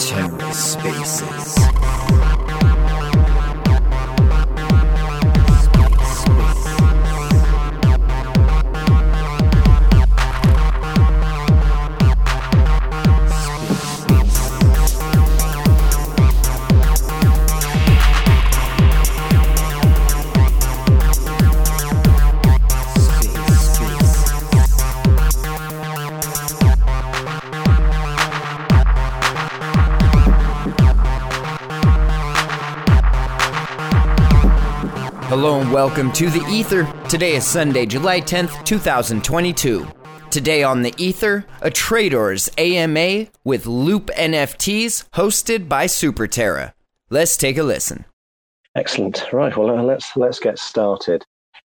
TerraSpaces. Welcome to the Ether. Today is Sunday, July 10th, 2022. Today on the Ether, a Tradooors AMA with Loop NFTs hosted by SuperTerra. Let's take a listen. Excellent. Right. Well, uh, let's let's get started.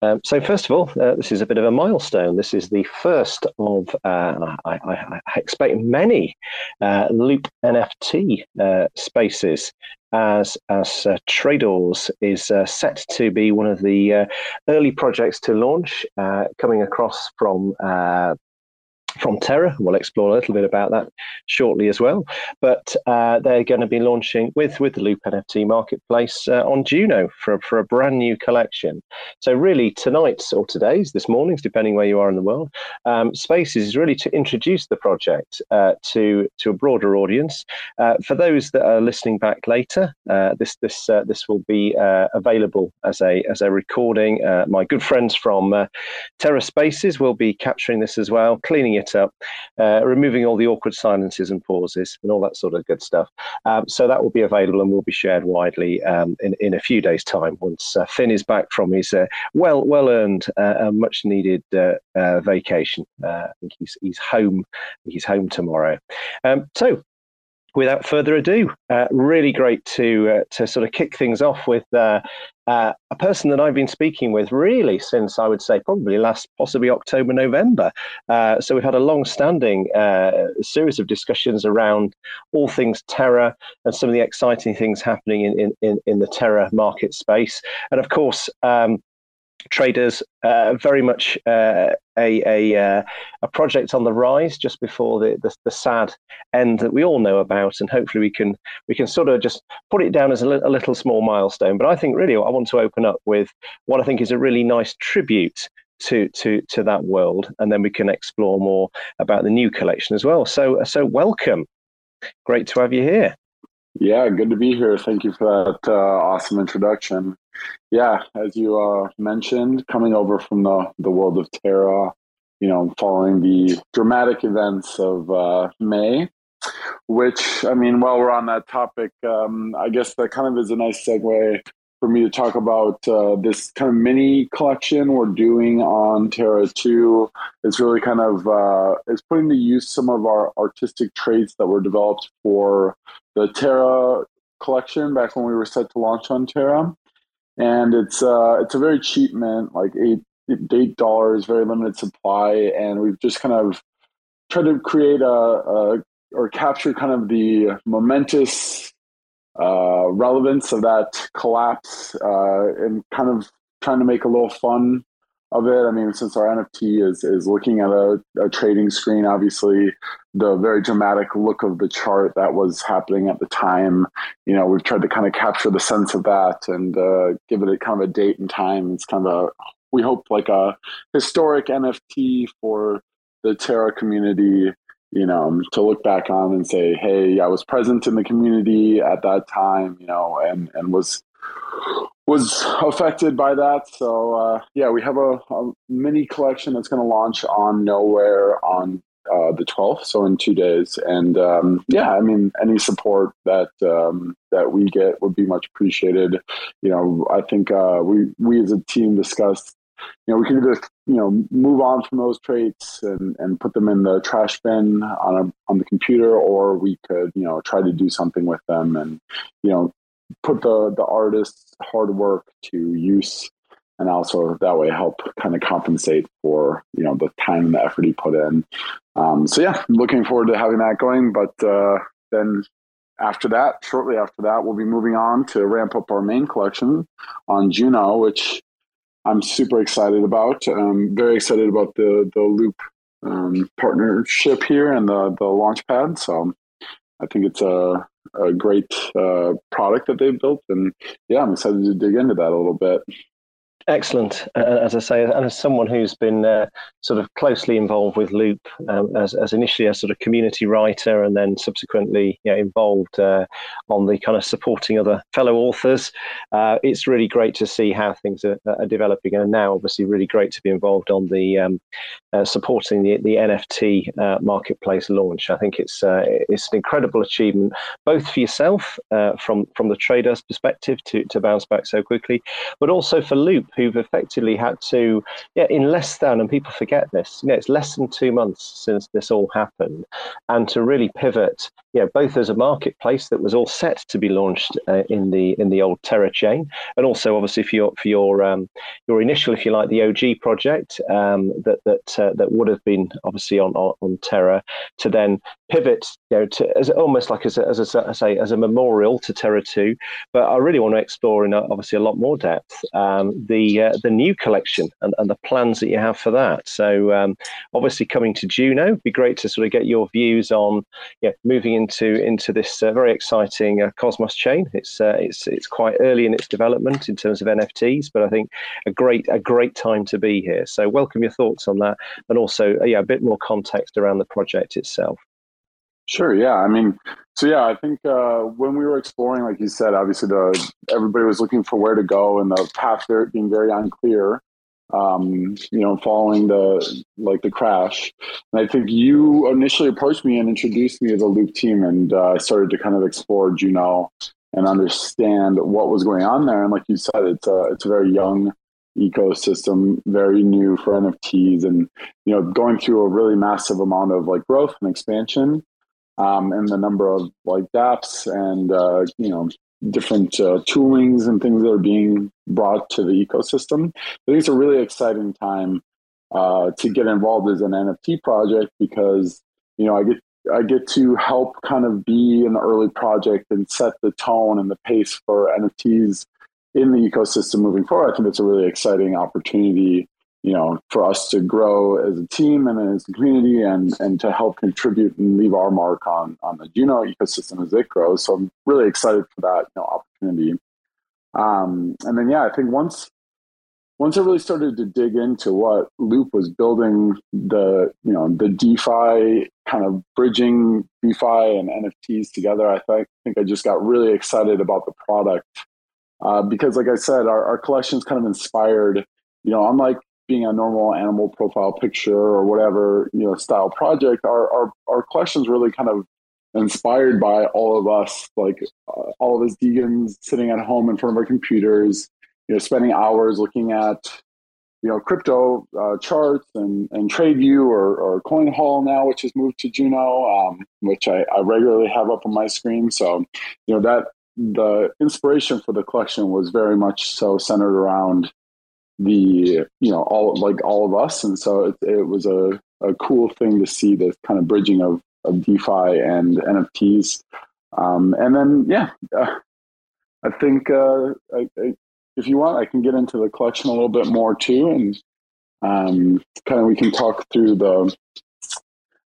Um, so first of all, uh, this is a bit of a milestone. This is the first of, uh, I, I, I, expect many uh, Loop NFT uh, spaces as as uh, Tradooors is uh, set to be one of the early projects to launch, coming across from from Terra. We'll explore a little bit about that shortly as well. But uh, they're going to be launching with with the Loop NFT marketplace uh, on Juno for for a brand new collection. So really tonight's or today's this morning's depending where you are in the world, um, Spaces is really to introduce the project uh, to to a broader audience. Uh, for those that are listening back later, uh, this this uh, this will be available as a as a recording. my good friends from Terra Spaces will be capturing this as well, cleaning it up, uh, removing all the awkward silences and pauses and all that sort of good stuff. Um, so that will be available and will be shared widely um, in, in a few days' time once uh, Finn is back from his uh, well well earned, uh, much needed uh, uh, vacation. I think he's he's home. He's home tomorrow. Um, so without further ado, uh, really great to uh, to sort of kick things off with uh, uh, a person that I've been speaking with really since I would say probably last possibly October November. Uh, so we've had a long-standing uh, series of discussions around all things Terra and some of the exciting things happening in in, in the Terra market space, and of course. Um, Tradooors uh, very much uh, a a, uh, a project on the rise just before the, the, the sad end that we all know about, and hopefully we can we can sort of just put it down as a, li- a little small milestone. But I think really I want to open up with what I think is a really nice tribute to to to that world, and then we can explore more about the new collection as well. So so welcome, great to have you here. Yeah, good to be here. Thank you for that uh, awesome introduction. Yeah, as you uh, mentioned, coming over from the, the world of Terra, you know, following the dramatic events of uh, May, which, I mean, while we're on that topic, um, I guess that kind of is a nice segue for me to talk about uh, this kind of mini collection we're doing on Terra 2. It's really kind of uh, it's putting to use some of our artistic traits that were developed for the Terra collection back when we were set to launch on Terra. And it's uh, it's a very cheap mint, like eight eight dollars, very limited supply, and we've just kind of tried to create a, a or capture kind of the momentous uh, relevance of that collapse uh, and kind of trying to make a little fun of it. I mean, since our NFT is is looking at a, a, trading screen, obviously the very dramatic look of the chart that was happening at the time, you know, we've tried to kind of capture the sense of that and uh, give it a kind of a date and time. It's kind of a we hope like a historic NFT for the Terra community you know, to look back on and say, hey, I was present in the community at that time, you know, and, and was was affected by that. So uh, yeah, we have a, a mini collection that's going to launch on Knowhere on uh, the 12th, so in two days. And um, yeah, I mean, any support that um, that we get would be much appreciated. You know, I think uh, we we as a team discussed. You know, we can either you know move on from those traits and, and put them in the trash bin on a, on the computer, or we could you know try to do something with them and you know put the the artist's hard work to use and also that way help kind of compensate for you know the time and the effort he put in. Um, so yeah looking forward to having that going but uh, then after that shortly after that we'll be moving on to ramp up our main collection on juno which I'm super excited about. I'm very excited about the the Loop um, partnership here and the the launchpad. So I think it's a a great uh, product that they've built, and yeah, I'm excited to dig into that a little bit. Excellent. Uh, as I say, and as someone who's been uh, sort of closely involved with Loop, um, as, as initially a sort of community writer and then subsequently you know, involved uh, on the kind of supporting other fellow authors, uh, it's really great to see how things are, are, developing. And now, obviously, really great to be involved on the um, uh, supporting the, the NFT uh, marketplace launch. I think it's it's an incredible achievement, both for yourself from from the trader's perspective to, to bounce back so quickly, but also for Loop who've effectively had to, yeah, in less than, and people forget this, you know, it's less than two months since this all happened, and to really pivot, you know, both as a marketplace that was all set to be launched uh, in the in the old Terra chain, and also obviously for your for your um, your initial, if you like, the OG project um, that that uh, that would have been obviously on on, Terra, to then pivot, you know, to as almost like as a, as I say as a memorial to Terra two. But I really want to explore in a, obviously a lot more depth um, the uh, the new collection and, and the plans that you have for that. So um, obviously coming to Juno, it'd be great to sort of get your views on yeah moving into into this uh, very exciting uh, Cosmos chain. It's uh, it's it's quite early in its development in terms of NFTs, but I think a great a great time to be here. So welcome your thoughts on that, and also uh, yeah a bit more context around the project itself. Sure. Yeah. I mean, so yeah, I think uh, when we were exploring, like you said, obviously the everybody was looking for where to go, and the path there being very unclear. Um, you know, following the like the crash, and I think you initially approached me and introduced me to the Loop team, and uh, started to kind of explore Juno and understand what was going on there. And like you said, it's a it's a very young ecosystem, very new for NFTs, and you know, going through a really massive amount of like growth and expansion um, and the number of like dApps and uh, you know different uh, toolings and things that are being brought to the ecosystem. I think it's a really exciting time uh, to get involved as an NFT project because you know I get I get to help kind of be an early project and set the tone and the pace for NFTs in the ecosystem moving forward. I think it's a really exciting opportunity you know, for us to grow as a team and as a community and, and to help contribute and leave our mark on, on the Juno ecosystem as it grows. So I'm really excited for that, you know, opportunity. Um, and then, yeah, I think once, once I really started to dig into what Loop was building the, you know, the DeFi kind of bridging DeFi and NFTs together, I think, I think I just got really excited about the product uh, because like I said, our, our collection's kind of inspired, you know, unlike being a normal animal profile picture or whatever you know style project our our, our collection's really kind of inspired by all of us like uh, all of us degens sitting at home in front of our computers you know spending hours looking at you know crypto uh, charts and and TradView or, or CoinHall now which has moved to juno um, which I, I regularly have up on my screen. So you know that the inspiration for the collection was very much so centered around the you know all like all of us. And so it, it was a, a cool thing to see this kind of bridging of, of defi and nfts um, and then yeah uh, i think uh, I, I, if you want i can get into the collection a little bit more too. And um, kind of we can talk through the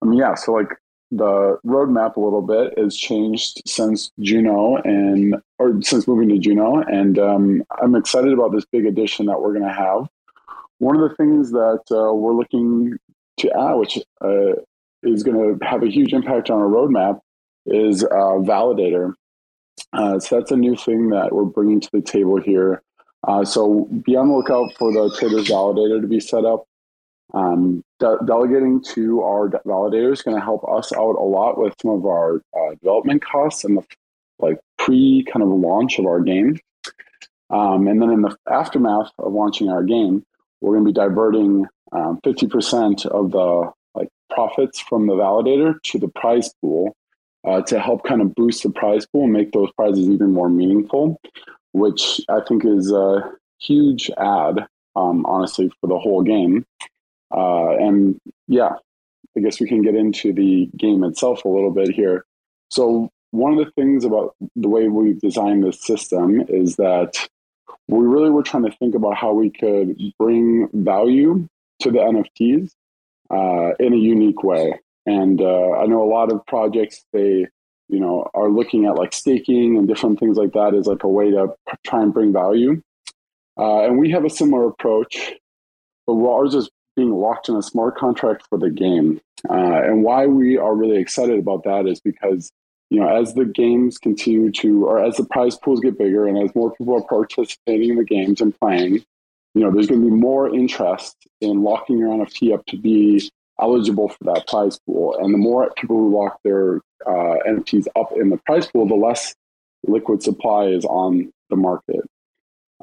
i mean yeah so like the roadmap a little bit has changed since Juno and or since moving to Juno, and um, I'm excited about this big addition that we're going to have. One of the things that uh, we're looking to add, which uh, is going to have a huge impact on our roadmap, is uh, Validator. Uh, so that's a new thing that we're bringing to the table here. Uh, so be on the lookout for the Tradooors Validator to be set up. Um, de- delegating to our de- validator is going to help us out a lot with some of our uh, development costs and the like pre kind of launch of our game. Um, and then in the aftermath of launching our game, we're going to be diverting um, 50% of the like profits from the validator to the prize pool uh, to help kind of boost the prize pool and make those prizes even more meaningful, which I think is a huge ad, um, honestly, for the whole game. Uh, and yeah, I guess we can get into the game itself a little bit here. So one of the things about the way we've designed this system is that we really were trying to think about how we could bring value to the NFTs uh, in a unique way. And uh, I know a lot of projects they you know are looking at like staking and different things like that as like a way to try and bring value. Uh, and we have a similar approach, but ours is being locked in a smart contract for the game. Uh, and why we are really excited about that is because you know, as the games continue to, or as the prize pools get bigger and as more people are participating in the games and playing, you know, there's going to be more interest in locking your NFT up to be eligible for that prize pool. And the more people who lock their uh, NFTs up in the prize pool, the less liquid supply is on the market.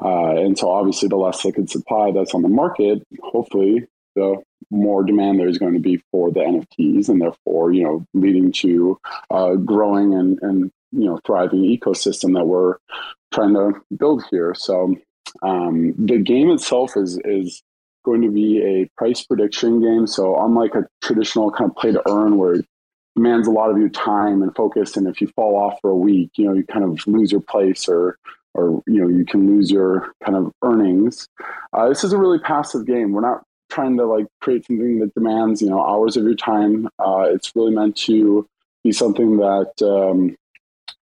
Uh, and so obviously the less liquid supply that's on the market, hopefully the more demand there's going to be for the NFTs, and therefore, you know, leading to uh, growing and and you know thriving ecosystem that we're trying to build here. So um, the game itself is is going to be a price prediction game. So unlike a traditional kind of play to earn where it demands a lot of your time and focus, and if you fall off for a week, you know, you kind of lose your place or or you know you can lose your kind of earnings. Uh, this is a really passive game. We're not trying to like create something that demands you know hours of your time. Uh, it's really meant to be something that um,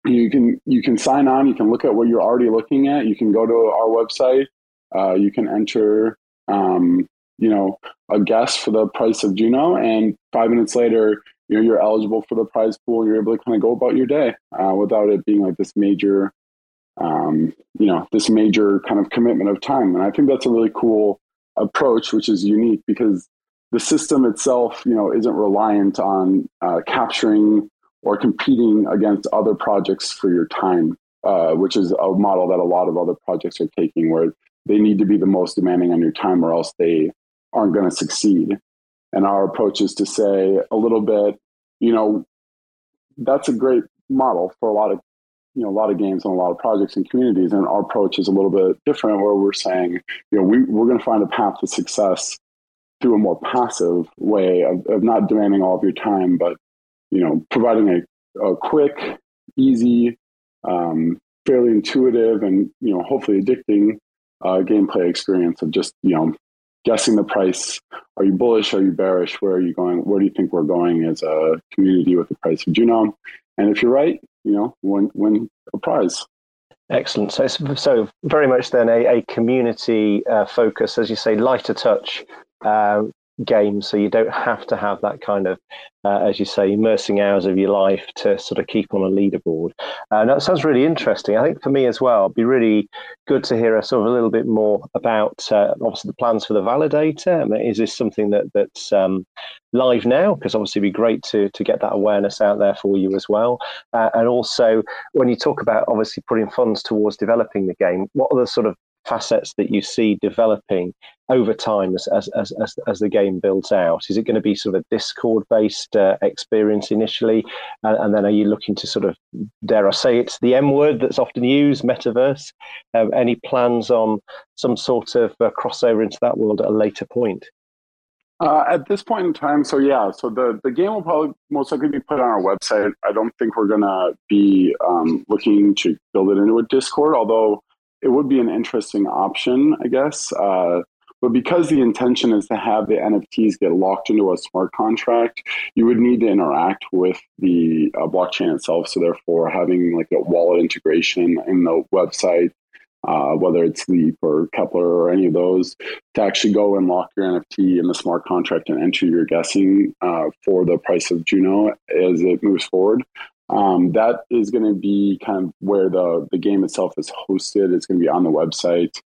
you can you can sign on. You can look at what you're already looking at. You can go to our website. Uh, you can enter um, you know a guess for the price of Juno, and five minutes later. You know, you're eligible for the prize pool. You're able to kind of go about your day uh, without it being like this major um, you know, this major kind of commitment of time. And I think that's a really cool approach, which is unique because the system itself, you know, isn't reliant on uh, capturing or competing against other projects for your time, uh, which is a model that a lot of other projects are taking, where they need to be the most demanding on your time, or else they aren't going to succeed. And our approach is to say a little bit, you know, that's a great model for a lot of you know a lot of games and a lot of projects and communities and our approach is a little bit different where we're saying you know we, we're going to find a path to success through a more passive way of, of not demanding all of your time but you know providing a, a quick easy um, fairly intuitive and you know hopefully addicting uh, gameplay experience of just you know guessing the price. Are you bullish? Are you bearish? Where are you going? Where do you think we're going as a community with the price of juno? And if you're right you know, win win a prize. Excellent. So, so very much then a, a community uh, focus, as you say, lighter touch uh, game. So you don't have to have that kind of uh, as you say, immersing hours of your life to sort of keep on a leaderboard. And that sounds really interesting. I think for me as well, it'd be really good to hear a sort of a little bit more about uh, obviously the plans for the validator. I mean, is this something that that's um, live now? Because obviously, it'd be great to to get that awareness out there for you as well. Uh, and also, when you talk about obviously putting funds towards developing the game, what are the sort of facets that you see developing over time as, as, as, as, as the game builds out? Is it going to be sort of a Discord based uh, experience initially? And, and, then are you looking to sort of, dare I say, it's the M word that's often used, metaverse? Um, any plans on some sort of uh, crossover into that world at a later point? Uh, at this point in time, so yeah, so the, the game will probably most likely be put on our website. I don't think we're going to be um, looking to build it into a Discord, although it would be an interesting option, I guess. Uh, but because the intention is to have the NFTs get locked into a smart contract, you would need to interact with the uh, blockchain itself. So therefore, having like a wallet integration in the website, uh, whether it's Leap or Keplr or any of those, to actually go and lock your NFT in the smart contract and enter your guessing uh, for the price of Juno as it moves forward. Um, that is going to be kind of where the, the game itself is hosted. It's going to be on the website.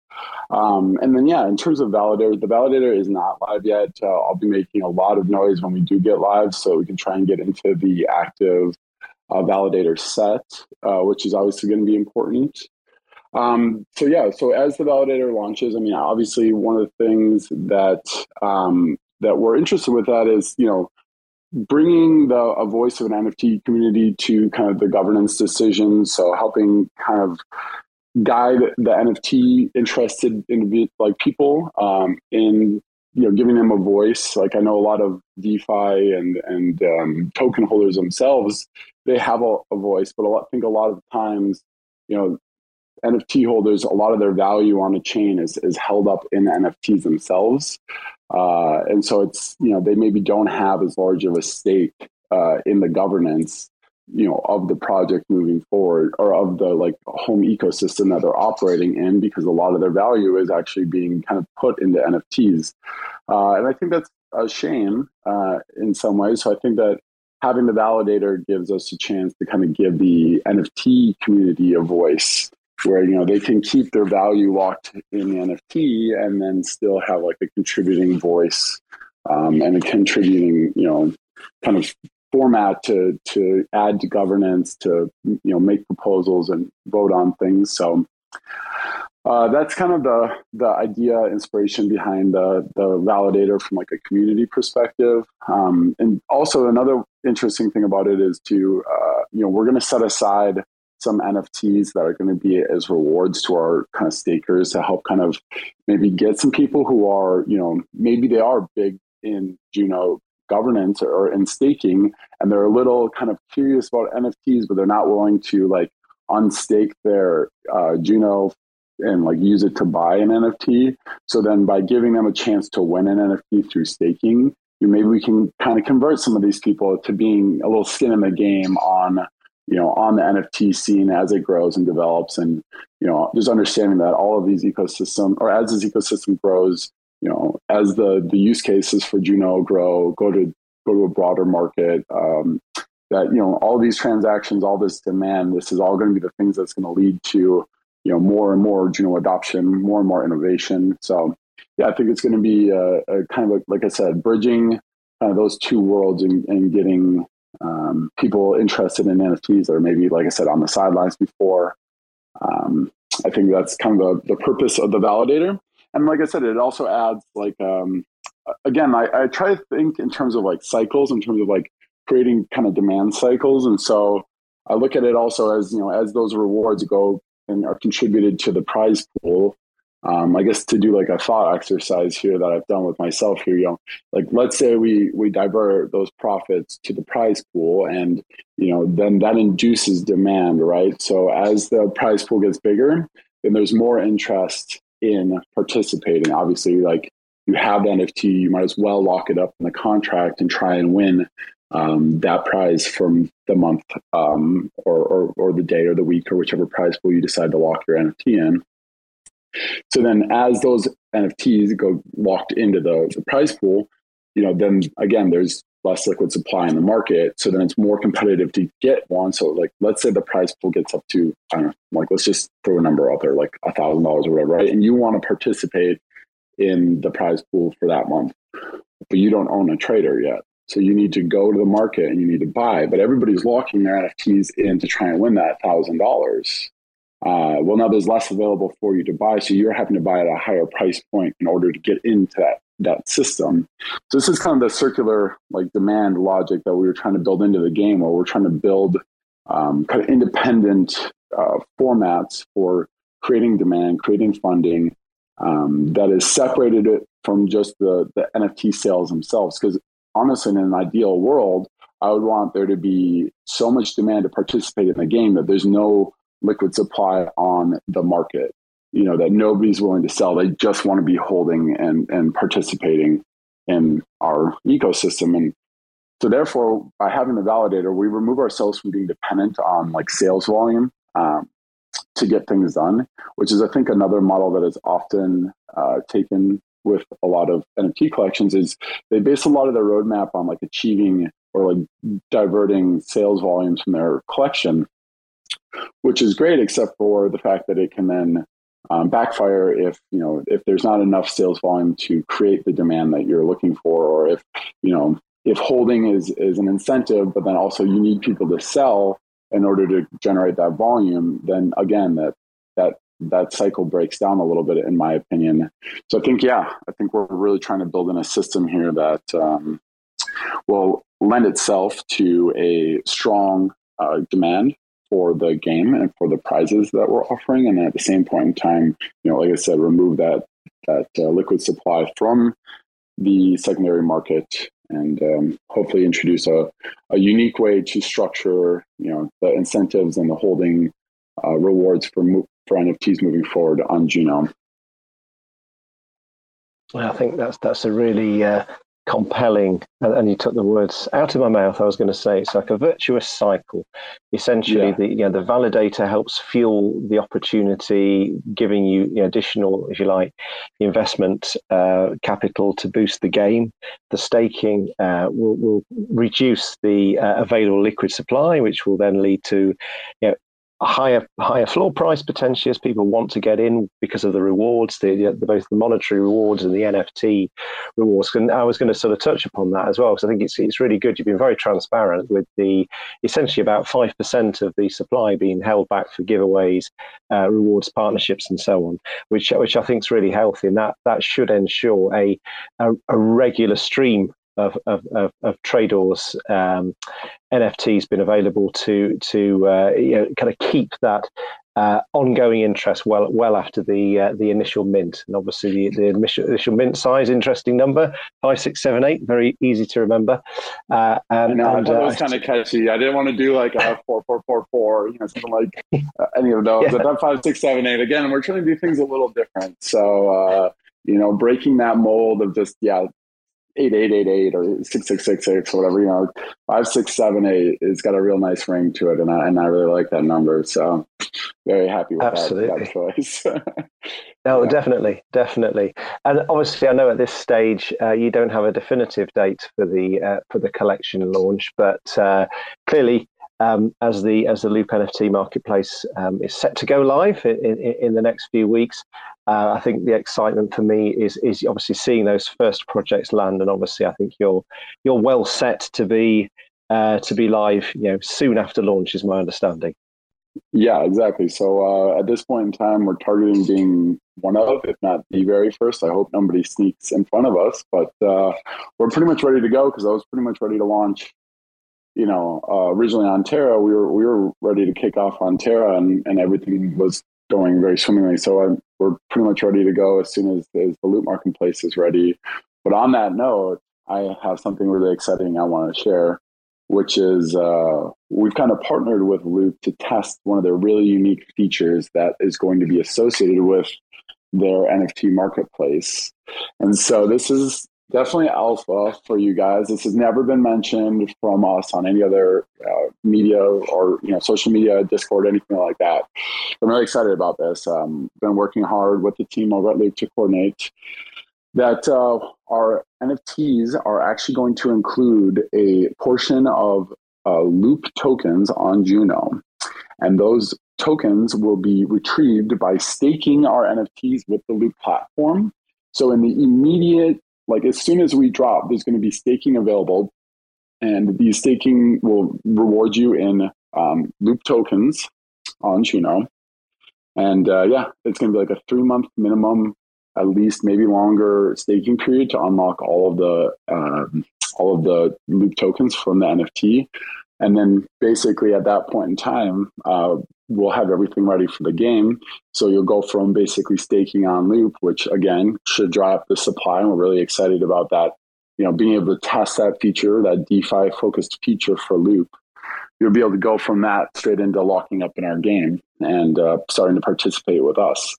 Um, and then, yeah, in terms of validator, the validator is not live yet. Uh, I'll be making a lot of noise when we do get live so we can try and get into the active uh, validator set, uh, which is obviously going to be important. Um, so yeah, so as the validator launches, I mean, obviously one of the things that um, that we're interested with that is, you know, bringing the a voice of an NFT community to kind of the governance decisions. So helping kind of guide the NFT interested in like people um, in you know giving them a voice. Like I know a lot of DeFi and and um, token holders themselves, they have a, a voice, but lot, I think a lot of times, you know, NFT holders, a lot of their value on the chain is, is held up in NFTs themselves. Uh, and so it's, you know, they maybe don't have as large of a stake uh, in the governance, you know, of the project moving forward or of the like home ecosystem that they're operating in because a lot of their value is actually being kind of put into NFTs. Uh, and I think that's a shame uh, in some ways. So I think that having the validator gives us a chance to kind of give the NFT community a voice where you know they can keep their value locked in the NFT and then still have like a contributing voice um, and a contributing you know kind of format to to add to governance to you know make proposals and vote on things. So uh, that's kind of the the idea inspiration behind the the validator from like a community perspective. Um, and also another interesting thing about it is to uh, you know we're going to set aside some nfts that are going to be as rewards to our kind of stakers to help kind of maybe get some people who are you know maybe they are big in juno governance or in staking and they're a little kind of curious about nfts but they're not willing to like unstake their uh, Juno and like use it to buy an NFT. So then by giving them a chance to win an NFT through staking, you maybe we can kind of convert some of these people to being a little skin in the game on you know on the NFT scene as it grows and develops and you know just understanding that all of these ecosystem or as this ecosystem grows you know as the the use cases for Juno grow go to go to a broader market um, that you know all these transactions all this demand this is all going to be the things that's going to lead to you know more and more Juno adoption, more and more innovation. So yeah, I think it's going to be a, a kind of a, like I said, bridging kind of those two worlds and, and getting um, people interested in NFTs are maybe like I said on the sidelines before. Um, I think that's kind of the, the purpose of the validator. And like I said, it also adds like um, again, I, I try to think in terms of like cycles, in terms of like creating kind of demand cycles. And so I look at it also as you know as those rewards go and are contributed to the prize pool. Um, I guess to do like a thought exercise here that I've done with myself here, you know, like let's say we we divert those profits to the prize pool, and you know, then that induces demand, right? So as the prize pool gets bigger, then there's more interest in participating. Obviously, like you have the NFT, you might as well lock it up in the contract and try and win um, that prize from the month um, or, or, or the day or the week or whichever prize pool you decide to lock your NFT in. So then, as those NFTs go locked into the, the prize pool, you know, then again, there's less liquid supply in the market. So then it's more competitive to get one. So like, let's say the prize pool gets up to, I don't know, like, let's just throw a number out there, like a thousand dollars or whatever, right? And you want to participate in the prize pool for that month, but you don't own a trader yet. So you need to go to the market and you need to buy, but everybody's locking their NFTs in to try and win that thousand dollars. Uh, well, now there's less available for you to buy, so you're having to buy at a higher price point in order to get into that that system. So this is kind of the circular like demand logic that we were trying to build into the game, where we're trying to build um, kind of independent uh, formats for creating demand, creating funding um, that is separated from just the the NFT sales themselves. Because honestly, in an ideal world, I would want there to be so much demand to participate in the game that there's no liquid supply on the market. You know, that nobody's willing to sell. They just want to be holding and, and participating in our ecosystem. And so therefore, by having the validator, we remove ourselves from being dependent on like sales volume um, to get things done, which is, I think, another model that is often uh, taken with a lot of NFT collections is they base a lot of their roadmap on like achieving or like diverting sales volumes from their collection, which is great, except for the fact that it can then um, backfire if you know if there's not enough sales volume to create the demand that you're looking for, or if you know if holding is is an incentive, but then also you need people to sell in order to generate that volume, then again that that that cycle breaks down a little bit, in my opinion. So I think, yeah, I think we're really trying to build in a system here that um, will lend itself to a strong uh, demand for the game and for the prizes that we're offering, and at the same point in time, you know, like I said, remove that that uh, liquid supply from the secondary market and um, hopefully introduce a, a unique way to structure you know the incentives and the holding uh, rewards for mo- for NFTs moving forward on Juno. I think that's that's a really uh, compelling, and, and, you took the words out of my mouth. I was going to say it's like a virtuous cycle. Essentially, yeah. the you know, the validator helps fuel the opportunity, giving you, you know, additional, if you like, investment uh, capital to boost the game. The staking uh, will, will reduce the uh, available liquid supply, which will then lead to you know, a higher higher floor price potentially as people want to get in because of the rewards, the, the both the monetary rewards and the NFT rewards. And I was going to sort of touch upon that as well because I think it's it's really good. You've been very transparent with the essentially about five percent of the supply being held back for giveaways, uh, rewards, partnerships, and so on, which which I think is really healthy, and that that should ensure a, a, a regular stream of of, of, of Tradooor's um, NFTs been available to to uh, you know, kind of keep that uh, ongoing interest well well after the uh, the initial mint, and obviously the, the initial, initial mint size, interesting number five six seven eight, very easy to remember. Uh, and, I and, I thought it was uh, kind of catchy. I didn't want to do like a four four four four, you know, something like uh, any of those. Yeah. But that five six seven eight again, we're trying to do things a little different. So uh, you know, breaking that mold of just yeah, eight eight eight eight or six six six six or whatever. You know, five six seven eight. It's got a real nice ring to it, and I and I really like that number. So very happy with Absolutely. that, that choice. no, yeah. definitely, definitely. And obviously, I know at this stage uh, you don't have a definitive date for the uh, for the collection launch, but uh, clearly um, as the as the Loop NFT marketplace um, is set to go live in, in, in the next few weeks. Uh, I think the excitement for me is is obviously seeing those first projects land, and obviously I think you're you're well set to be uh, to be live, you know, soon after launch, is my understanding. Yeah, exactly. So uh, at this point in time, we're targeting being one of, if not the very first. I hope nobody sneaks in front of us, but uh, we're pretty much ready to go because I was pretty much ready to launch you know, uh, originally on Terra, we were we were ready to kick off on Terra, and, and everything was going very swimmingly. So I'm, we're pretty much ready to go as soon as, as the Loop marketplace is ready. But on that note, I have something really exciting I want to share, which is uh, we've kind of partnered with Loop to test one of their really unique features that is going to be associated with their NFT marketplace. And so this is definitely alpha for you guys. This has never been mentioned from us on any other uh, media or you know social media, Discord, anything like that. I'm really excited about this. Um, been working hard with the team over at to coordinate that uh, our NFTs are actually going to include a portion of uh, Loop tokens on Juno, and those tokens will be retrieved by staking our NFTs with the Loop platform. So in the immediate like as soon as we drop, there's going to be staking available, and the staking will reward you in um, loop tokens on Juno. And uh, yeah, it's going to be like a three month minimum, at least maybe longer staking period to unlock all of the um, all of the loop tokens from the NFT. And then basically at that point in time, uh, we'll have everything ready for the game. So you'll go from basically staking on loop, which again should drive the supply. And we're really excited about that. You know, being able to test that feature, that DeFi focused feature for loop. You'll be able to go from that straight into locking up in our game and uh, starting to participate with us.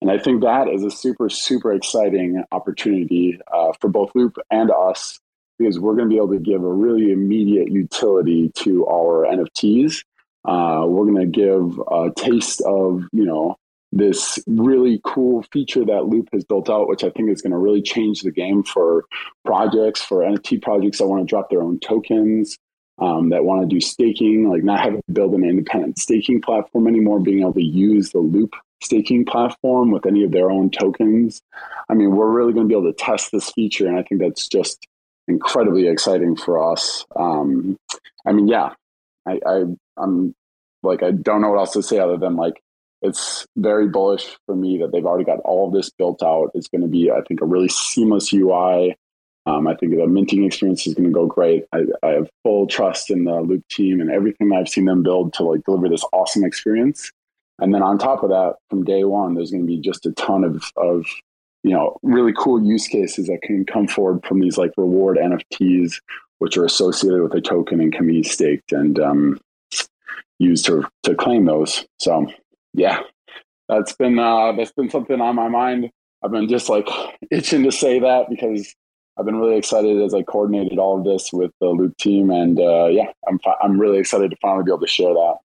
And I think that is a super, super exciting opportunity uh, for both Loop and us because we're going to be able to give a really immediate utility to our NFTs uh, we're going to give a taste of, you know, this really cool feature that Loop has built out, which I think is going to really change the game for projects, for NFT projects that want to drop their own tokens, um, that want to do staking, like not having to build an independent staking platform anymore, being able to use the Loop staking platform with any of their own tokens. I mean, we're really going to be able to test this feature, and I think that's just incredibly exciting for us. Um, I mean, yeah, I, I I'm like I don't know what else to say other than like it's very bullish for me that they've already got all of this built out. It's going to be, I think, a really seamless UI. Um, I think the minting experience is going to go great. I, I, have full trust in the Loop team and everything I've seen them build to like deliver this awesome experience. And then on top of that, from day one, there's going to be just a ton of, of you know really cool use cases that can come forward from these like reward NFTs, which are associated with a token and can be staked. And um, used to to claim those. So yeah, that's been uh, that's been something on my mind. I've been just like itching to say that because I've been really excited as I coordinated all of this with the Loop team, and uh, yeah, I'm fi- I'm really excited to finally be able to share that.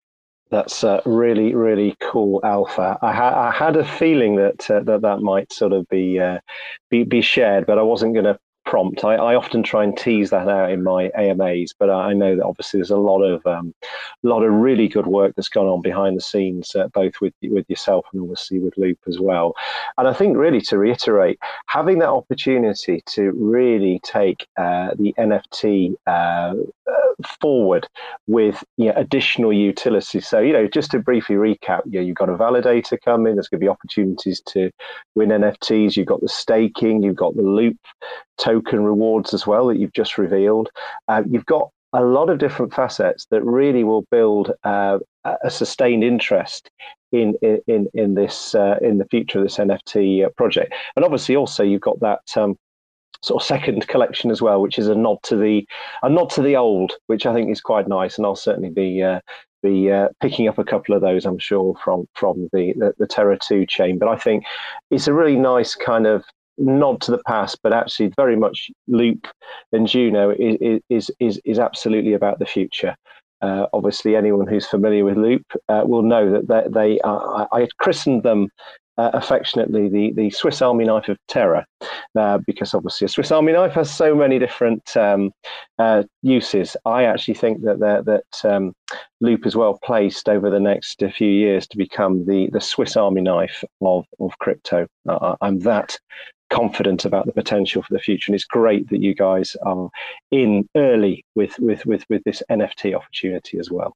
That's uh, really really cool, Alpha. I, ha- I had a feeling that uh, that that might sort of be uh, be be shared, but I wasn't going to prompt. I, I, often try and tease that out in my AMAs, but I know that obviously there's a lot of um, lot of really good work that's gone on behind the scenes, uh, both with with yourself and obviously with Loop as well. And I think really to reiterate, having that opportunity to really take uh, the NFT uh, forward with you know, additional utilities. So you know, just to briefly recap, you know, you've got a validator coming. There's going to be opportunities to win NFTs. You've got the staking. You've got the Loop token rewards as well that you've just revealed. Uh, you've got a lot of different facets that really will build uh, a sustained interest in in in this uh, in the future of this NFT uh, project. And obviously, also you've got that. Um, sort of second collection as well, which is a nod to the a nod to the old, which I think is quite nice, and I'll certainly be uh, be uh, picking up a couple of those, I'm sure, from from the, the, the Terra Two chain. But I think it's a really nice kind of nod to the past, but actually very much Loop and Juno is is is, is absolutely about the future. Uh, obviously, anyone who's familiar with Loop uh, will know that they, they are, I christened them uh, affectionately the, the Swiss Army knife of Terra, uh, because obviously a Swiss Army knife has so many different um, uh, uses. I actually think that that um, Loop is well placed over the next few years to become the, the Swiss Army knife of, of crypto. I'm that confident about the potential for the future. And it's great that you guys are in early with with with, with this NFT opportunity as well.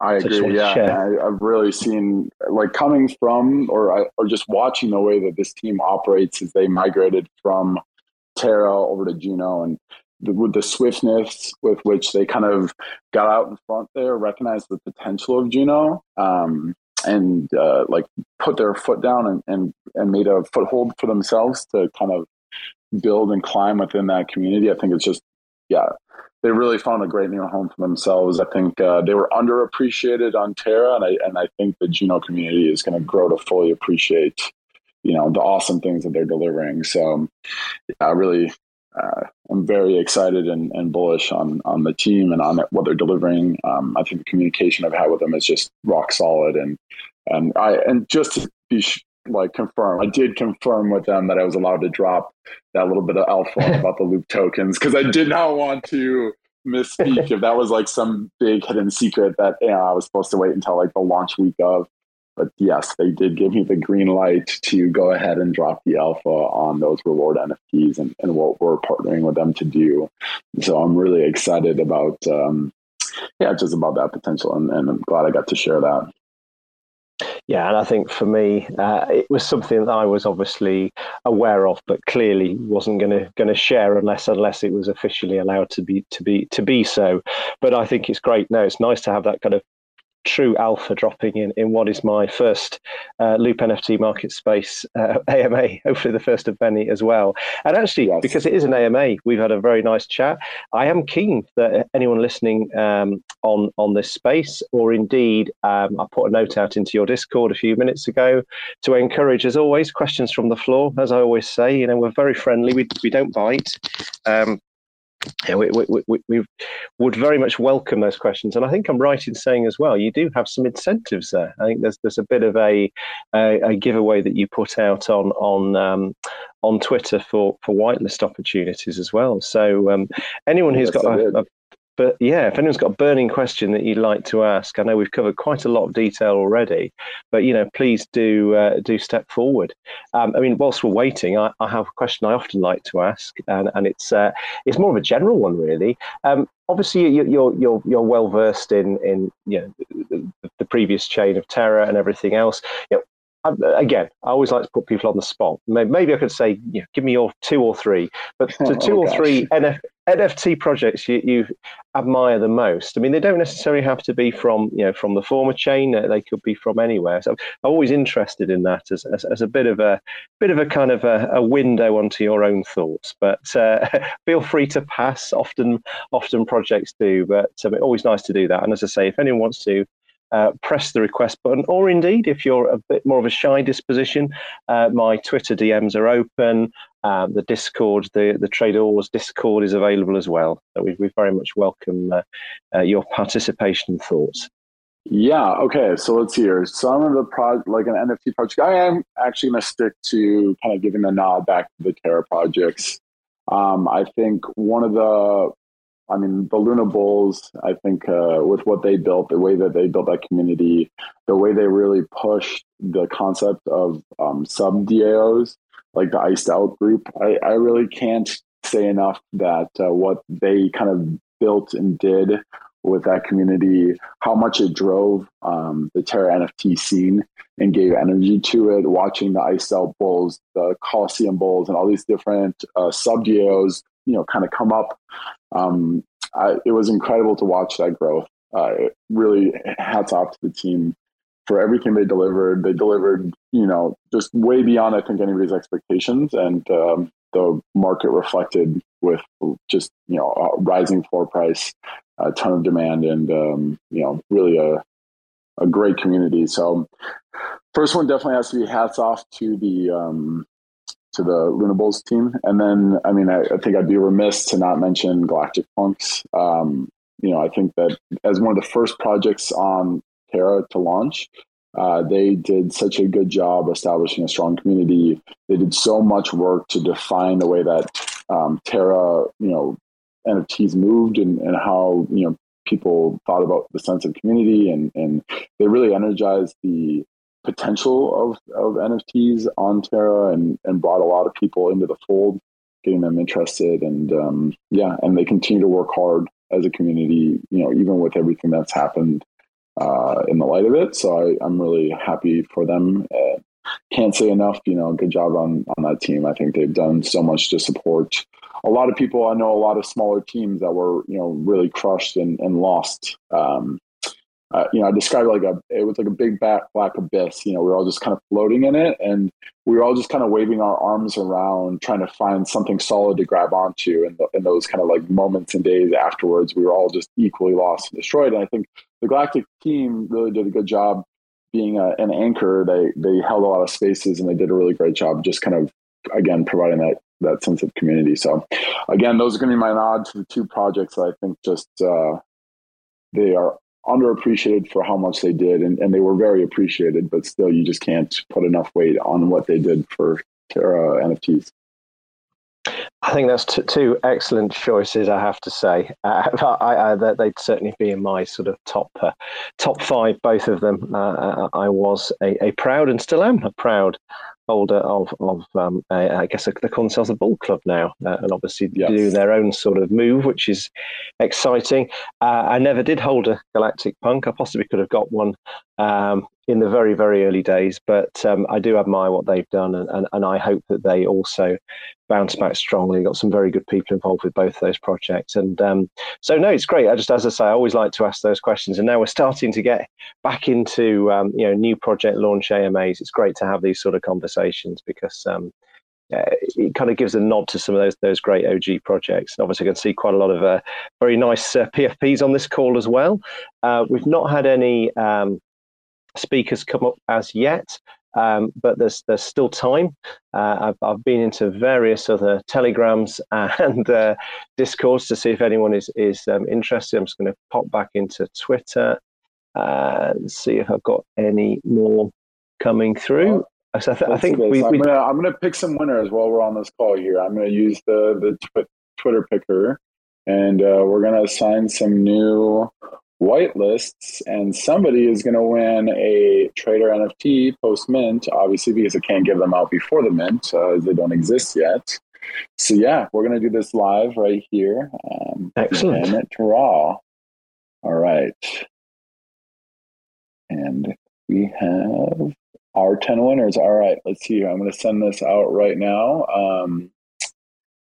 I agree. Yeah, I, have really seen like coming from or or just watching the way that this team operates as they migrated from Terra over to Juno and the, with the swiftness with which they kind of got out in front there, recognized the potential of Juno. Um, and uh, like put their foot down and, and and made a foothold for themselves to kind of build and climb within that community. I think it's just yeah, they really found a great new home for themselves. I think uh, they were underappreciated on Terra, and I and I think the Juno community is going to grow to fully appreciate you know the awesome things that they're delivering. So I really uh, I'm very excited and, and, bullish on on the team and on what they're delivering. Um, I think the communication I've had with them is just rock solid, and and I and just to be like confirm, I did confirm with them that I was allowed to drop that little bit of alpha about the loop tokens because I did not want to misspeak if that was like some big hidden secret that you know, I was supposed to wait until like the launch week of but yes, they did give me the green light to go ahead and drop the alpha on those reward NFTs and, and what we're partnering with them to do. So I'm really excited about, um, yeah, just about that potential, and, and I'm glad I got to share that. Yeah, and I think for me, uh, it was something that I was obviously aware of, but clearly wasn't going to going to share unless unless it was officially allowed to be to be to be so. But I think it's great. No, it's nice to have that kind of true alpha dropping in, in what is my first uh, Loop NFT market space uh, AMA, hopefully the first of many as well. And actually, yes. because it is an AMA, we've had a very nice chat. I am keen that anyone listening um, on, on this space, or indeed, um, I put a note out into your Discord a few minutes ago to encourage, as always, questions from the floor. As I always say, you know, we're very friendly, we, we don't bite. Um, yeah, we, we, we, we, would very much welcome those questions. And I think I'm right in saying as well, you do have some incentives there. I think there's there's a bit of a a, a giveaway that you put out on on um, on Twitter for for whitelist opportunities as well. So um, anyone who's yes, got a, a, but yeah, if anyone's got a burning question that you'd like to ask, I know we've covered quite a lot of detail already, but you know, please do uh, do step forward. Um, I mean, whilst we're waiting, I, I, have a question I often like to ask, and, and it's uh, it's more of a general one, really. Um, obviously, you, are you're you're well versed in in you know the, the, previous chain of Terra and everything else. You know, again, I always like to put people on the spot. Maybe I could say, you know, give me your two or three, but the two oh, or gosh. three NF, NFT projects you, you admire the most. I mean, they don't necessarily have to be from you know from the former chain. They could be from anywhere. So I'm always interested in that as, as, as a bit of a bit of a kind of a, a window onto your own thoughts. But uh, feel free to pass. Often often projects do, but um, always nice to do that. And as I say, if anyone wants to uh, press the request button. Or indeed, if you're a bit more of a shy disposition, uh, my Twitter DMs are open. Uh, the Discord, the the Tradooors Discord is available as well. So we, we very much welcome uh, uh, your participation and thoughts. Yeah. Okay. So let's hear some of the project, like an NFT project. I am actually going to stick to kind of giving the nod back to the Terra projects. Um, I think one of the I mean, the Luna Bulls, I think, uh, with what they built, the way that they built that community, the way they really pushed the concept of um, sub DAOs, like the Iced Out group, I, I really can't say enough that uh, what they kind of built and did with that community, how much it drove um, the Terra NFT scene and gave energy to it. Watching the Iced Out Bulls, the Coliseum Bulls, and all these different uh, sub DAOs you know kind of come up. Um, I, it was incredible to watch that growth. Uh, really, hats off to the team for everything they delivered. They delivered, you know, just way beyond I think anybody's expectations, and um, the market reflected with just you know rising floor price, a ton of demand, and um, you know really a a great community. So first one definitely has to be hats off to the um, to the Luna Bulls team. And then, I mean, I, I think I'd be remiss to not mention Galactic Punks. Um, you know, I think that as one of the first projects on Terra to launch, uh, they did such a good job establishing a strong community. They did so much work to define the way that um, Terra, you know, NFTs moved and, and how, you know, people thought about the sense of community and, and they really energized the potential of, of NFTs on Terra and, and brought a lot of people into the fold, getting them interested. And um, yeah, and they continue to work hard as a community, you know, even with everything that's happened uh, in the light of it. So I, I'm really happy for them. Uh, can't say enough, you know, good job on, on that team. I think they've done so much to support a lot of people. I know a lot of smaller teams that were, you know, really crushed and, and lost. Um, uh, you know, I described like a, it was like a big black, black abyss. You know, we were all just kind of floating in it, and we were all just kind of waving our arms around, trying to find something solid to grab onto. And in those kind of like moments and days afterwards, we were all just equally lost and destroyed. And I think the Galactic team really did a good job being a, an anchor. They they held a lot of spaces, and they did a really great job, just kind of again providing that that sense of community. So, again, those are going to be my nod to the two projects that I think just. Uh, they are underappreciated for how much they did, and, and they were very appreciated, but still, you just can't put enough weight on what they did for Terra NFTs. I think that's t- two excellent choices. I have to say, uh, I, I, they'd certainly be in my sort of top uh, top five. Both of them. Uh, I was a, a, proud and still am a proud holder of of um, a, I guess they call themselves a bull club now, uh, and obviously yes. do their own sort of move, which is exciting. Uh, I never did hold a Galactic Punk. I possibly could have got one um, in the very very early days, but um, I do admire what they've done, and, and, and I hope that they also bounce back strongly. Got some very good people involved with both those projects, and um, so no, it's great. I just as I say, I always like to ask those questions, and now we're starting to get back into um, you know new project launch AMAs. It's great to have these sort of conversations because. Uh, it kind of gives a nod to some of those those great OG projects. And obviously, I can see quite a lot of uh, very nice uh, PFPs on this call as well. Uh, we've not had any um, speakers come up as yet. Um, but there's there's still time. Uh, I've, I've been into various other telegrams and uh, discords to see if anyone is is um, interested. I'm just going to pop back into Twitter and see if I've got any more coming through. So I, th- I think we, I'm, gonna, I'm, gonna, pick some winners while we're on this call here. I'm gonna use the the tw- Twitter picker, and uh, we're gonna assign some new whitelists, and somebody is going to win a Tradooor NFT post mint, obviously, because I can't give them out before the mint, uh, they don't exist yet. So, yeah, we're going to do this live right here. Um, Excellent. And draw. All right. And we have our 10 winners. All right, let's see. here. I'm going to send this out right now. Um,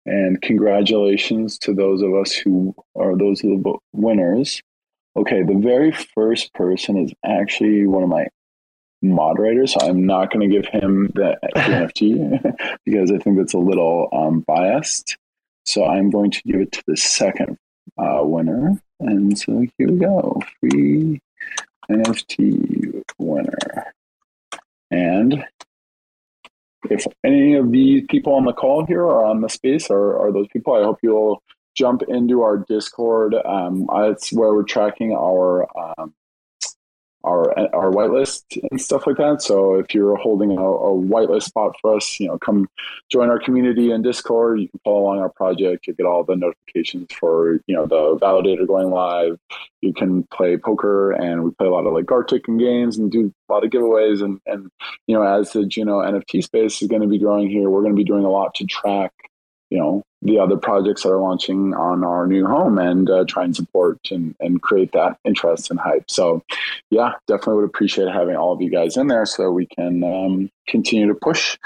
and congratulations to those of us who are those of the winners. Okay, the very first person is actually one of my moderators. So I'm not going to give him the, NFT because I think that's a little um, biased. So I'm going to give it to the second uh, winner. And so here we go. Free NFT winner. And if any of these people on the call here are on the space or are those people, I hope you'll jump into our Discord. Um, it's where we're tracking our um, our our whitelist and stuff like that. So if you're holding a, a whitelist spot for us, you know, come join our community in Discord. You can follow along our project. You get all the notifications for you know the validator going live. You can play poker, and we play a lot of like Gartic and games and do a lot of giveaways. And and you know, as the Juno NFT space is going to be growing here, we're going to be doing a lot to track you know the other projects that are launching on our new home and uh, try and support and, and create that interest and hype. So, yeah, definitely would appreciate having all of you guys in there so we can um, continue to push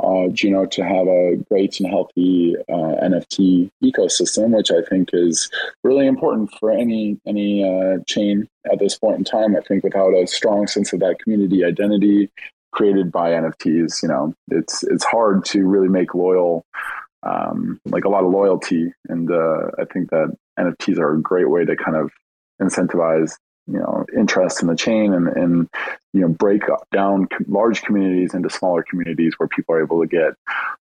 uh, Juno to have a great and healthy uh, NFT ecosystem, which I think is really important for any any uh, chain at this point in time. I think without a strong sense of that community identity created by NFTs, you know, it's it's hard to really make loyal um, like a lot of loyalty. And uh, I think that NFTs are a great way to kind of incentivize you know interest in the chain and, and you know break down large communities into smaller communities where people are able to get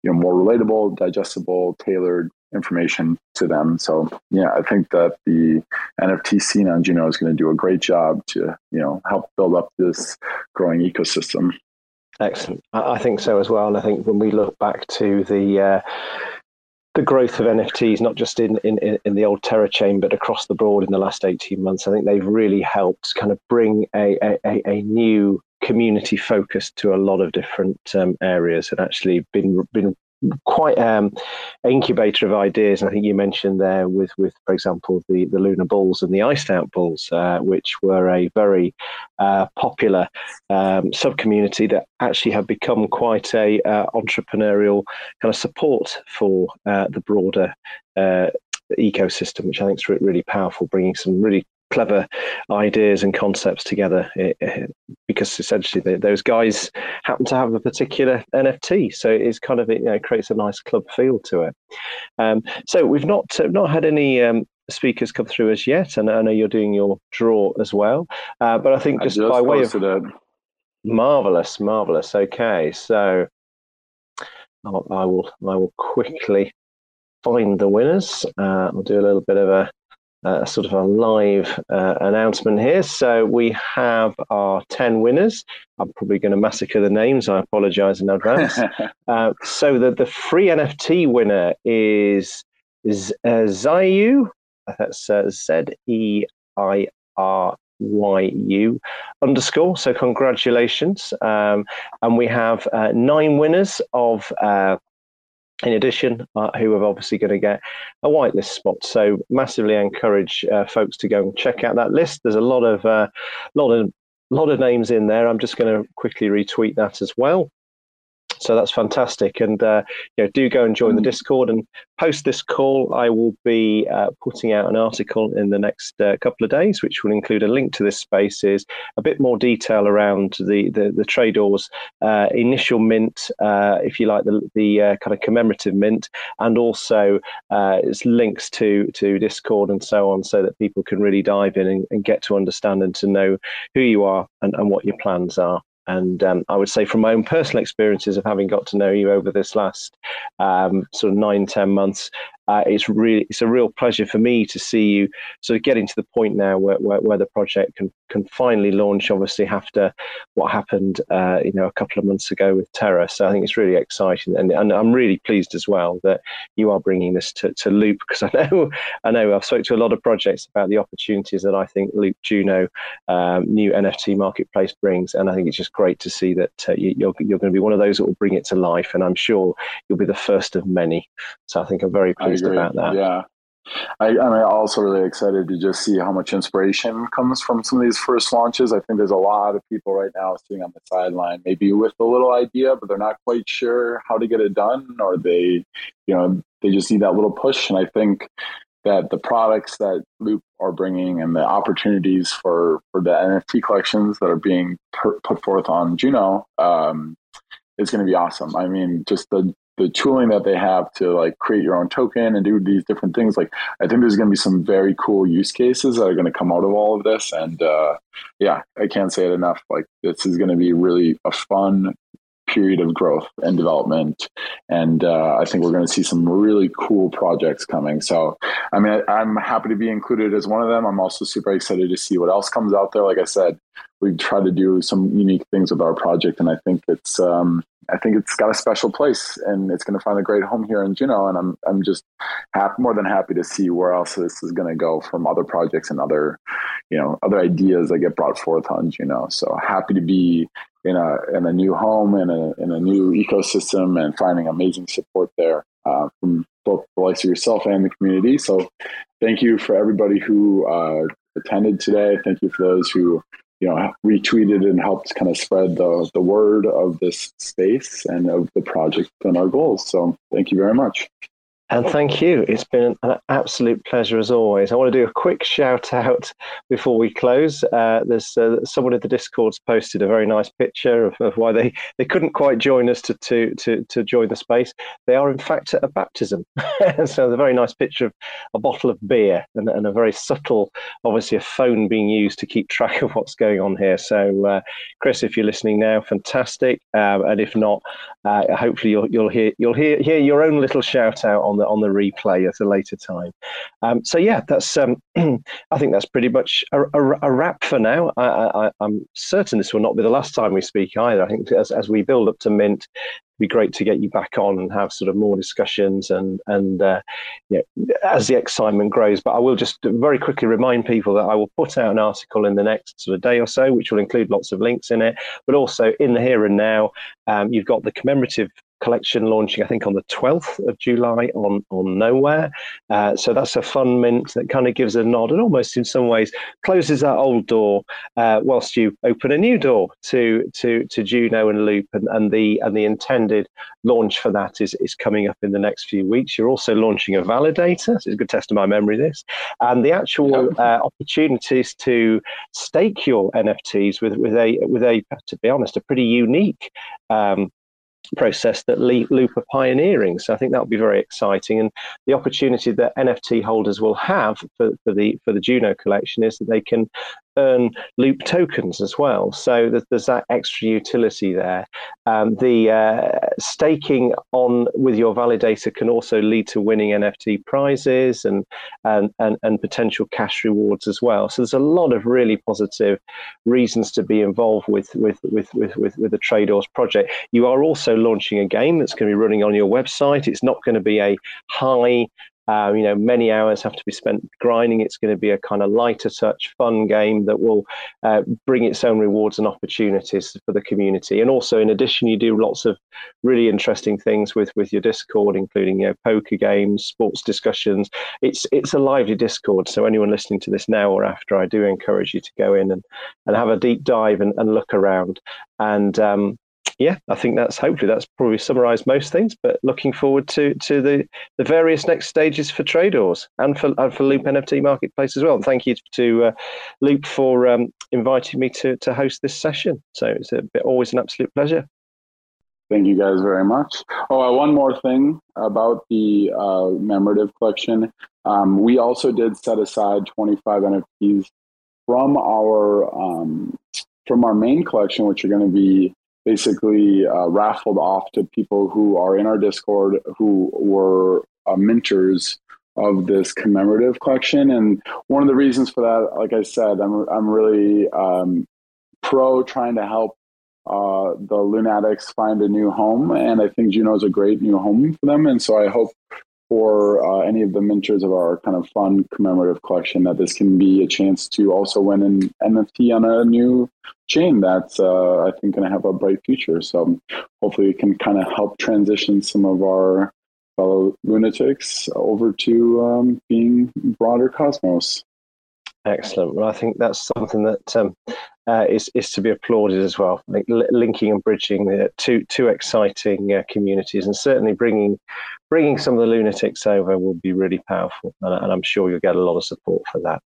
you know more relatable digestible tailored information to them so yeah i think that the nft scene on juno is going to do a great job to you know help build up this growing ecosystem excellent i think so as well and i think when we look back to the uh, the growth of NFTs, not just in, in, in the old Terra chain, but across the board in the last 18 months. I think they've really helped kind of bring a, a, a new community focus to a lot of different um, areas and actually been been quite um, incubator of ideas. And I think you mentioned there with, with for example, the, the Luna Bulls and the Iced Out Bulls, uh, which were a very uh, popular um, sub community that actually have become quite a uh, entrepreneurial kind of support for uh, the broader uh, ecosystem, which I think is really powerful, bringing some really clever ideas and concepts together eh, eh, because essentially those guys happen to have a particular NFT. So it's kind of, it you know, creates a nice club feel to it. Um, so we've not, uh, not had any um, speakers come through as yet. And I know you're doing your draw as well. Uh, but I think just, I just by way of. It. Marvelous, marvelous. Okay. So I'll, I will, I will quickly find the winners. Uh, I'll do a little bit of a uh, sort of a live uh, announcement here. So we have our 10 winners. I'm probably going to massacre the names. I apologize in advance. uh, so the, the free NFT winner is, is uh, Zayu. That's uh, Z E I R Y U underscore. So congratulations. Um, and we have uh, nine winners of uh, in addition, uh, who are obviously going to get a whitelist spot. So massively encourage uh, folks to go and check out that list. There's a lot of uh, lot of lot of names in there. I'm just going to quickly retweet that as well. So that's fantastic. And uh, you know, do go and join the mm. Discord and post this call. I will be uh, putting out an article in the next uh, couple of days, which will include a link to this space, is a bit more detail around the the, the Tradooors uh, initial mint, uh, if you like, the the uh, kind of commemorative mint, and also it's links to to Discord and so on, so that people can really dive in and, and get to understand and to know who you are and, and what your plans are. And um, I would say, from my own personal experiences of having got to know you over this last um, sort of nine, ten months, uh, it's really it's a real pleasure for me to see you sort of getting to the point now where, where, where the project can can finally launch. Obviously, after what happened, uh, you know, a couple of months ago with Terra. So I think it's really exciting, and, and I'm really pleased as well that you are bringing this to, to Loop because I know I know I've spoke to a lot of projects about the opportunities that I think Loop Juno um, new NFT marketplace brings, and I think it's just great to see that uh, you, you're you're going to be one of those that will bring it to life, and I'm sure you'll be the first of many. So I think I'm very pleased about that. Yeah. I, I'm also really excited to just see how much inspiration comes from some of these first launches. I think there's a lot of people right now sitting on the sideline, maybe with a little idea, but they're not quite sure how to get it done, or they, you know, they just need that little push. And I think that the products that Loop are bringing and the opportunities for for the NFT collections that are being per, put forth on Juno um, is going to be awesome. I mean, just the the tooling that they have to like create your own token and do these different things like i think there's going to be some very cool use cases that are going to come out of all of this and uh, yeah i can't say it enough like this is going to be really a fun period of growth and development. And uh, I think we're going to see some really cool projects coming. So, I mean, I, am happy to be included as one of them. I'm also super excited to see what else comes out there. Like I said, we've tried to do some unique things with our project, and I think it's um, I think it's got a special place, and it's going to find a great home here in Juno. And I'm I'm just happy, more than happy to see where else this is going to go from other projects and other you know other ideas that get brought forth on Juno. So happy to be in a in a new home and a in a new ecosystem and finding amazing support there uh, from both the likes of yourself and the community. So thank you for everybody who uh, attended today. Thank you for those who you know retweeted and helped kind of spread the the word of this space and of the project and our goals. So thank you very much. And thank you. It's been an absolute pleasure as always. I want to do a quick shout out before we close. Uh, there's uh, someone in the Discord's posted a very nice picture of, of, why they, they couldn't quite join us to, to, to, to join the space. They are, in fact, at a baptism. so, a very nice picture of a bottle of beer and, and, a very subtle, obviously, a phone being used to keep track of what's going on here. So, uh, Chris, if you're listening now, fantastic. Um, and if not, uh, hopefully you'll, you'll, hear, you'll hear, hear your own little shout out on the, on the replay at a later time. Um, so yeah, that's um, I think that's pretty much a, a, a wrap for now. I, am certain this will not be the last time we speak either. I think as, as we build up to Mint, it'd be great to get you back on and have sort of more discussions and and uh, as the excitement grows. But I will just very quickly remind people that I will put out an article in the next sort of day or so, which will include lots of links in it, but also in the here and now, um, you've got the commemorative collection launching, I think, on the 12th of July on, on Knowhere. Uh, so that's a fun mint that kind of gives a nod and almost in some ways closes that old door uh, whilst you open a new door to to to Juno and Loop and, and the and the intended launch for that is, is coming up in the next few weeks. You're also launching a validator. So it's a good test of my memory, this. And the actual uh, opportunities to stake your NFTs with, with a with a to be honest, a pretty unique um, process that Loop are pioneering. So I think that will be very exciting. And the opportunity that NFT holders will have for, for the for the Juno collection is that they can earn loop tokens as well. So there's, that extra utility there. Um, the uh, staking on with your validator can also lead to winning NFT prizes and, and, and, and potential cash rewards as well. So there's a lot of really positive reasons to be involved with, with, with, with, with, with the Tradooors project. You are also launching a game that's going to be running on your website. It's not going to be a high uh, you know, many hours have to be spent grinding. It's going to be a kind of lighter touch, fun game that will uh, bring its own rewards and opportunities for the community. And also, in addition, you do lots of really interesting things with with your Discord, including you know, poker games, sports discussions. It's it's a lively Discord. So anyone listening to this now or after, I do encourage you to go in and, and have a deep dive and, and look around. And um, yeah, I think that's hopefully that's probably summarised most things. But looking forward to to the the various next stages for Tradooors and for and for Loop NFT Marketplace as well. And thank you to uh, Loop for um, inviting me to to host this session. So it's a bit, always an absolute pleasure. Thank you guys very much. Oh, uh, one more thing about the uh, commemorative collection. Um, we also did set aside 25 NFTs from our um, from our main collection, which are going to be basically uh, raffled off to people who are in our Discord who were uh, minters of this commemorative collection. And one of the reasons for that, like I said, I'm I'm really um, pro trying to help uh, the lunatics find a new home, and I think Juno is a great new home for them. And so I hope for uh, any of the minters of our kind of fun commemorative collection that this can be a chance to also win an NFT on a new chain that's uh, I think going to have a bright future. So hopefully we can kind of help transition some of our fellow lunatics over to um, being broader cosmos. Excellent. Well, I think that's something that um, uh, is is to be applauded as well. Linking and bridging the two two exciting uh, communities, and certainly bringing bringing some of the lunatics over will be really powerful, and, and I'm sure you'll get a lot of support for that.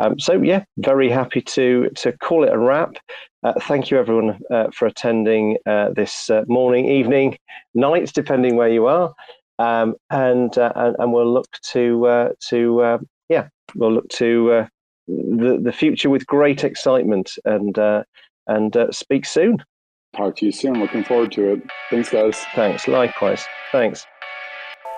Um, so yeah, very happy to to call it a wrap. Uh, thank you everyone uh, for attending uh, this uh, morning, evening, night, depending where you are, um, and, and, and we'll look to to yeah, we'll look to the the future with great excitement and uh, and uh, speak soon. Talk to you soon. Looking forward to it. Thanks, guys. Thanks. Likewise. Thanks.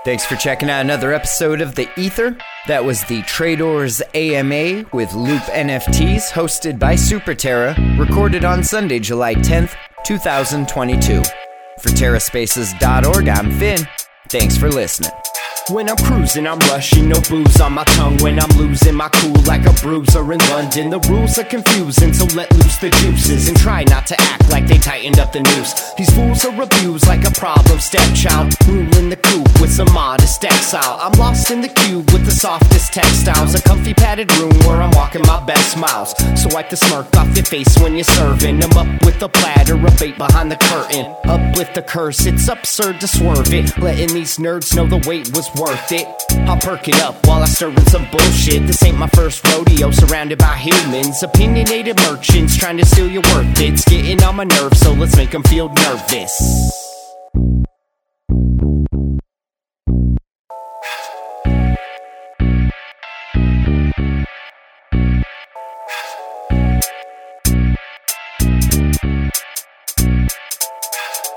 Thanks for checking out another episode of The Ether. That was the Tradooors AMA with Loop NFTs, hosted by SuperTerra, recorded on Sunday, July 10th, 2022. For TerraSpaces.org, I'm Finn. Thanks for listening. When I'm cruising, I'm rushing, no booze on my tongue. When I'm losing my cool like a bruiser in London, the rules are confusing, so let loose the juices and try not to act like they tightened up the noose. These fools are abused like a problem stepchild, ruling the coop with some modest exile. I'm lost in the cube with the softest textiles, a comfy padded room where I'm walking my best miles. So wipe the smirk off your face when you're serving. I'm up with a platter of bait behind the curtain. Uplift the curse, it's absurd to swerve it, letting these nerds know the wait was worth it. I'll perk it up while I stir in some bullshit. This ain't my first rodeo, surrounded by humans. Opinionated merchants trying to steal your worth. It's getting on my nerves, so let's make them feel nervous.